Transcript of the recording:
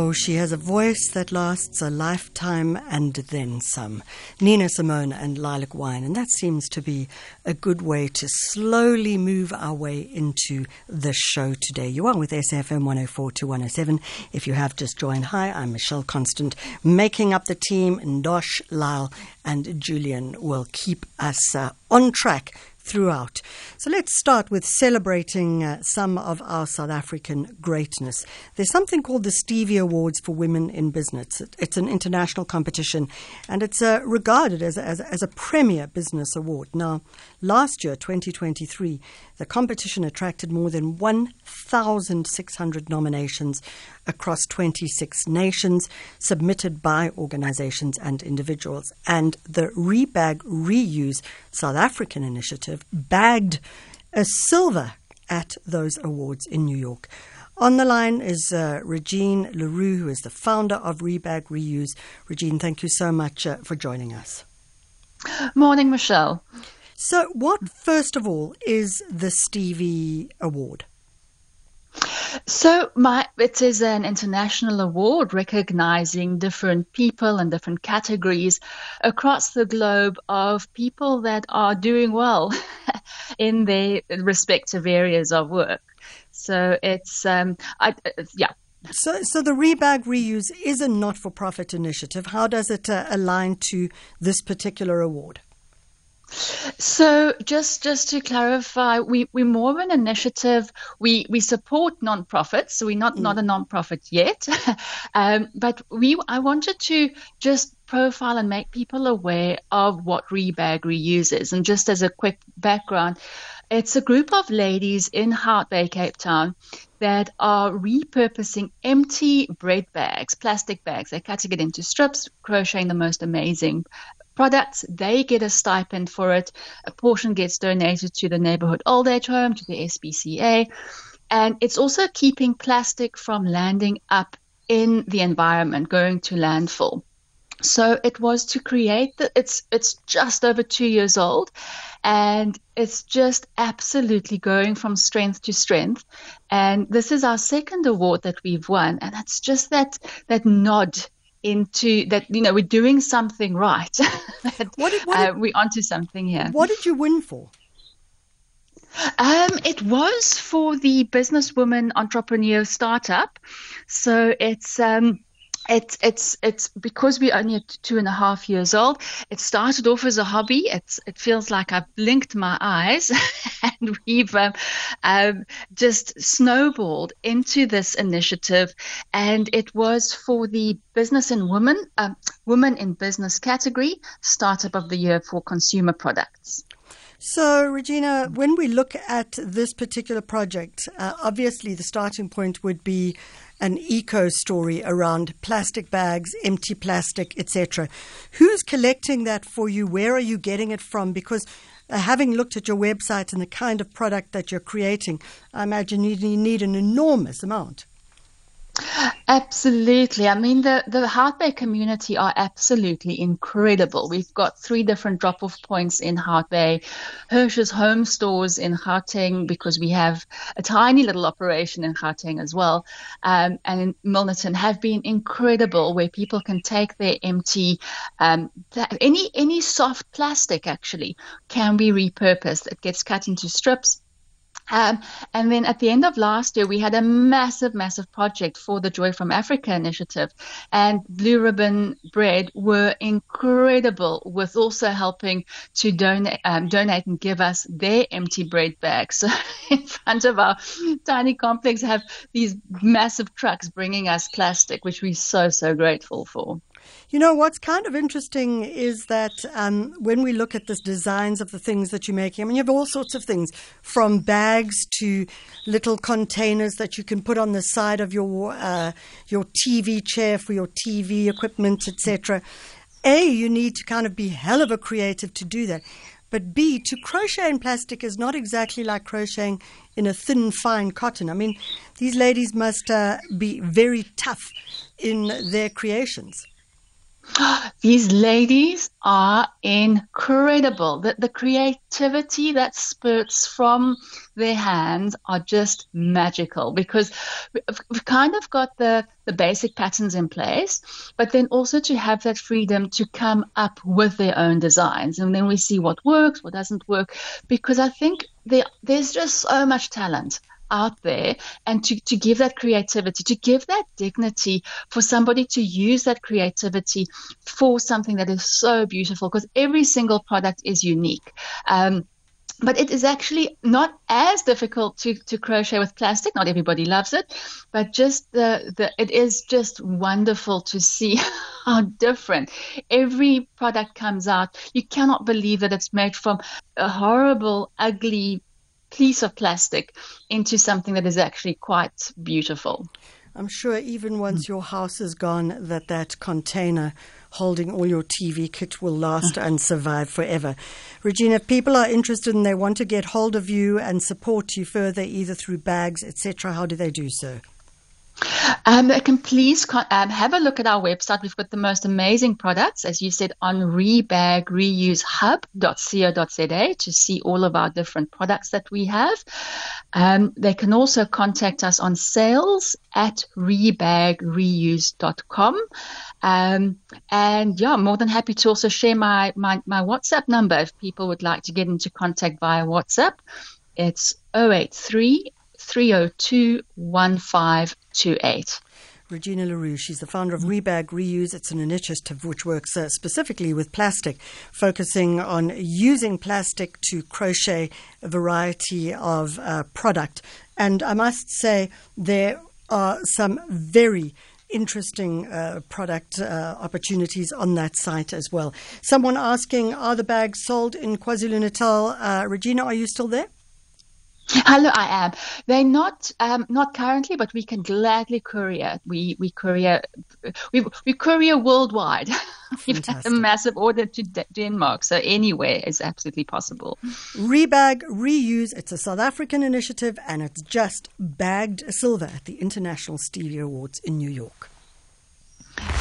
Oh, she has a voice that lasts a lifetime and then some. Nina Simone and Lilac Wine, and that seems to be a good way to slowly move our way into the show today. You are with SFM 104 to 107. If you have just joined, hi, I'm Michelle Constant, making up the team. Ndosh, Lyle, and Julian will keep us uh, on track throughout. So let's start with celebrating uh, some of our South African greatness. There's something called the Stevie Awards for Women in Business. It's an international competition and it's uh, regarded as a, as, as a premier business award. Now, last year, 2023, the competition attracted more than 1,600 nominations across 26 nations submitted by organizations and individuals. And the Rebag Reuse South African initiative bagged a silver at those awards in New York. On the line is uh, Regine Leroux, who is the founder of Rebag Reuse. Regine, thank you so much uh, for joining us. Morning, Michelle. So, what, first of all, is the Stevie Award? So, my it is an international award recognizing different people and different categories across the globe of people that are doing well in their respective areas of work. So it's um, I, yeah. So, so the Rebag Reuse is a not-for-profit initiative. How does it uh, align to this particular award? So just just to clarify, we we're more of an initiative. We we support nonprofits, so we're not mm. not a nonprofit yet, um, but we I wanted to just profile and make people aware of what Rebag reuses. And just as a quick background, it's a group of ladies in Hout Bay, Cape Town, that are repurposing empty bread bags, plastic bags. They're cutting it into strips, crocheting the most amazing products. They get a stipend for it. A portion gets donated to the neighborhood old age home, to the SPCA. And it's also keeping plastic from landing up in the environment, going to landfill. So it was to create the, it's it's just over two years old and it's just absolutely going from strength to strength. And this is our second award that we've won. And it's just that that nod into that you know we're doing something right what did, what did, uh, we're onto something here. what did you win for? Um, it was for the businesswoman entrepreneur startup. So it's um, it's it's it's because we're only two and a half years old. It started off as a hobby. It's it feels like I've blinked my eyes, and we've um, um, just snowballed into this initiative. And it was for the business and women um, women in business category startup of the year for consumer products. So, Regina, when we look at this particular project, uh, obviously the starting point would be an eco story around plastic bags, empty plastic, etc. Who's collecting that for you? Where are you getting it from? Because uh, having looked at your website and the kind of product that you're creating, I imagine you need an enormous amount. Absolutely. I mean, the, the Hout Bay community are absolutely incredible. We've got three different drop off points in Hout Bay, Hirsch's home stores in Gauteng, because we have a tiny little operation in Gauteng as well, um, and in Milnerton have been incredible where people can take their empty, um, any, any soft plastic actually can be repurposed. It gets cut into strips um, and then at the end of last year, we had a massive, massive project for the Joy from Africa initiative. And Blue Ribbon Bread were incredible with also helping to donate, um, donate and give us their empty bread bags. So in front of our tiny complex, have these massive trucks bringing us plastic, which we're so, so grateful for. You know, what's kind of interesting is that um, when we look at the designs of the things that you're making, I mean, you have all sorts of things from bags to little containers that you can put on the side of your uh, your TV chair for your TV equipment, etc. A, you need to kind of be hell of a creative to do that. But B, to crochet in plastic is not exactly like crocheting in a thin, fine cotton. I mean, these ladies must uh, be very tough in their creations. These ladies are incredible. The, the creativity that spurts from their hands are just magical because we've kind of got the, the basic patterns in place, but then also to have that freedom to come up with their own designs. And then we see what works, what doesn't work, because I think there, there's just so much talent out there and to, to give that creativity, to give that dignity for somebody to use that creativity for something that is so beautiful because every single product is unique. Um, but it is actually not as difficult to, to crochet with plastic. Not everybody loves it, but just the, the it is just wonderful to see how different every product comes out. You cannot believe that it's made from a horrible, ugly piece of plastic into something that is actually quite beautiful. I'm sure even once your house is gone, that that container holding all your TV kit will last and survive forever. Regina, if people are interested and they want to get hold of you and support you further, either through bags, etc., how do they do so? Um, can please um, have a look at our website. We've got the most amazing products, as you said, on rebagreusehub.co.za to see all of our different products that we have. Um, they can also contact us on sales at rebagreuse.com. Um, and yeah, I'm more than happy to also share my, my, my WhatsApp number if people would like to get into contact via WhatsApp. It's 083 302 1528. Regina LaRue, she's the founder of Rebag Reuse. It's an initiative which works uh, specifically with plastic, focusing on using plastic to crochet a variety of uh, product. And I must say, there are some very interesting uh, product uh, opportunities on that site as well. Someone asking, are the bags sold in KwaZulu Natal? Uh, Regina, are you still there? Hello, I am. They're not um, not currently, but we can gladly courier. We we courier we we courier worldwide. We've had a massive order to D- Denmark, so anywhere is absolutely possible. Rebag Reuse. It's a South African initiative, and it's just bagged silver at the International Stevie Awards in New York.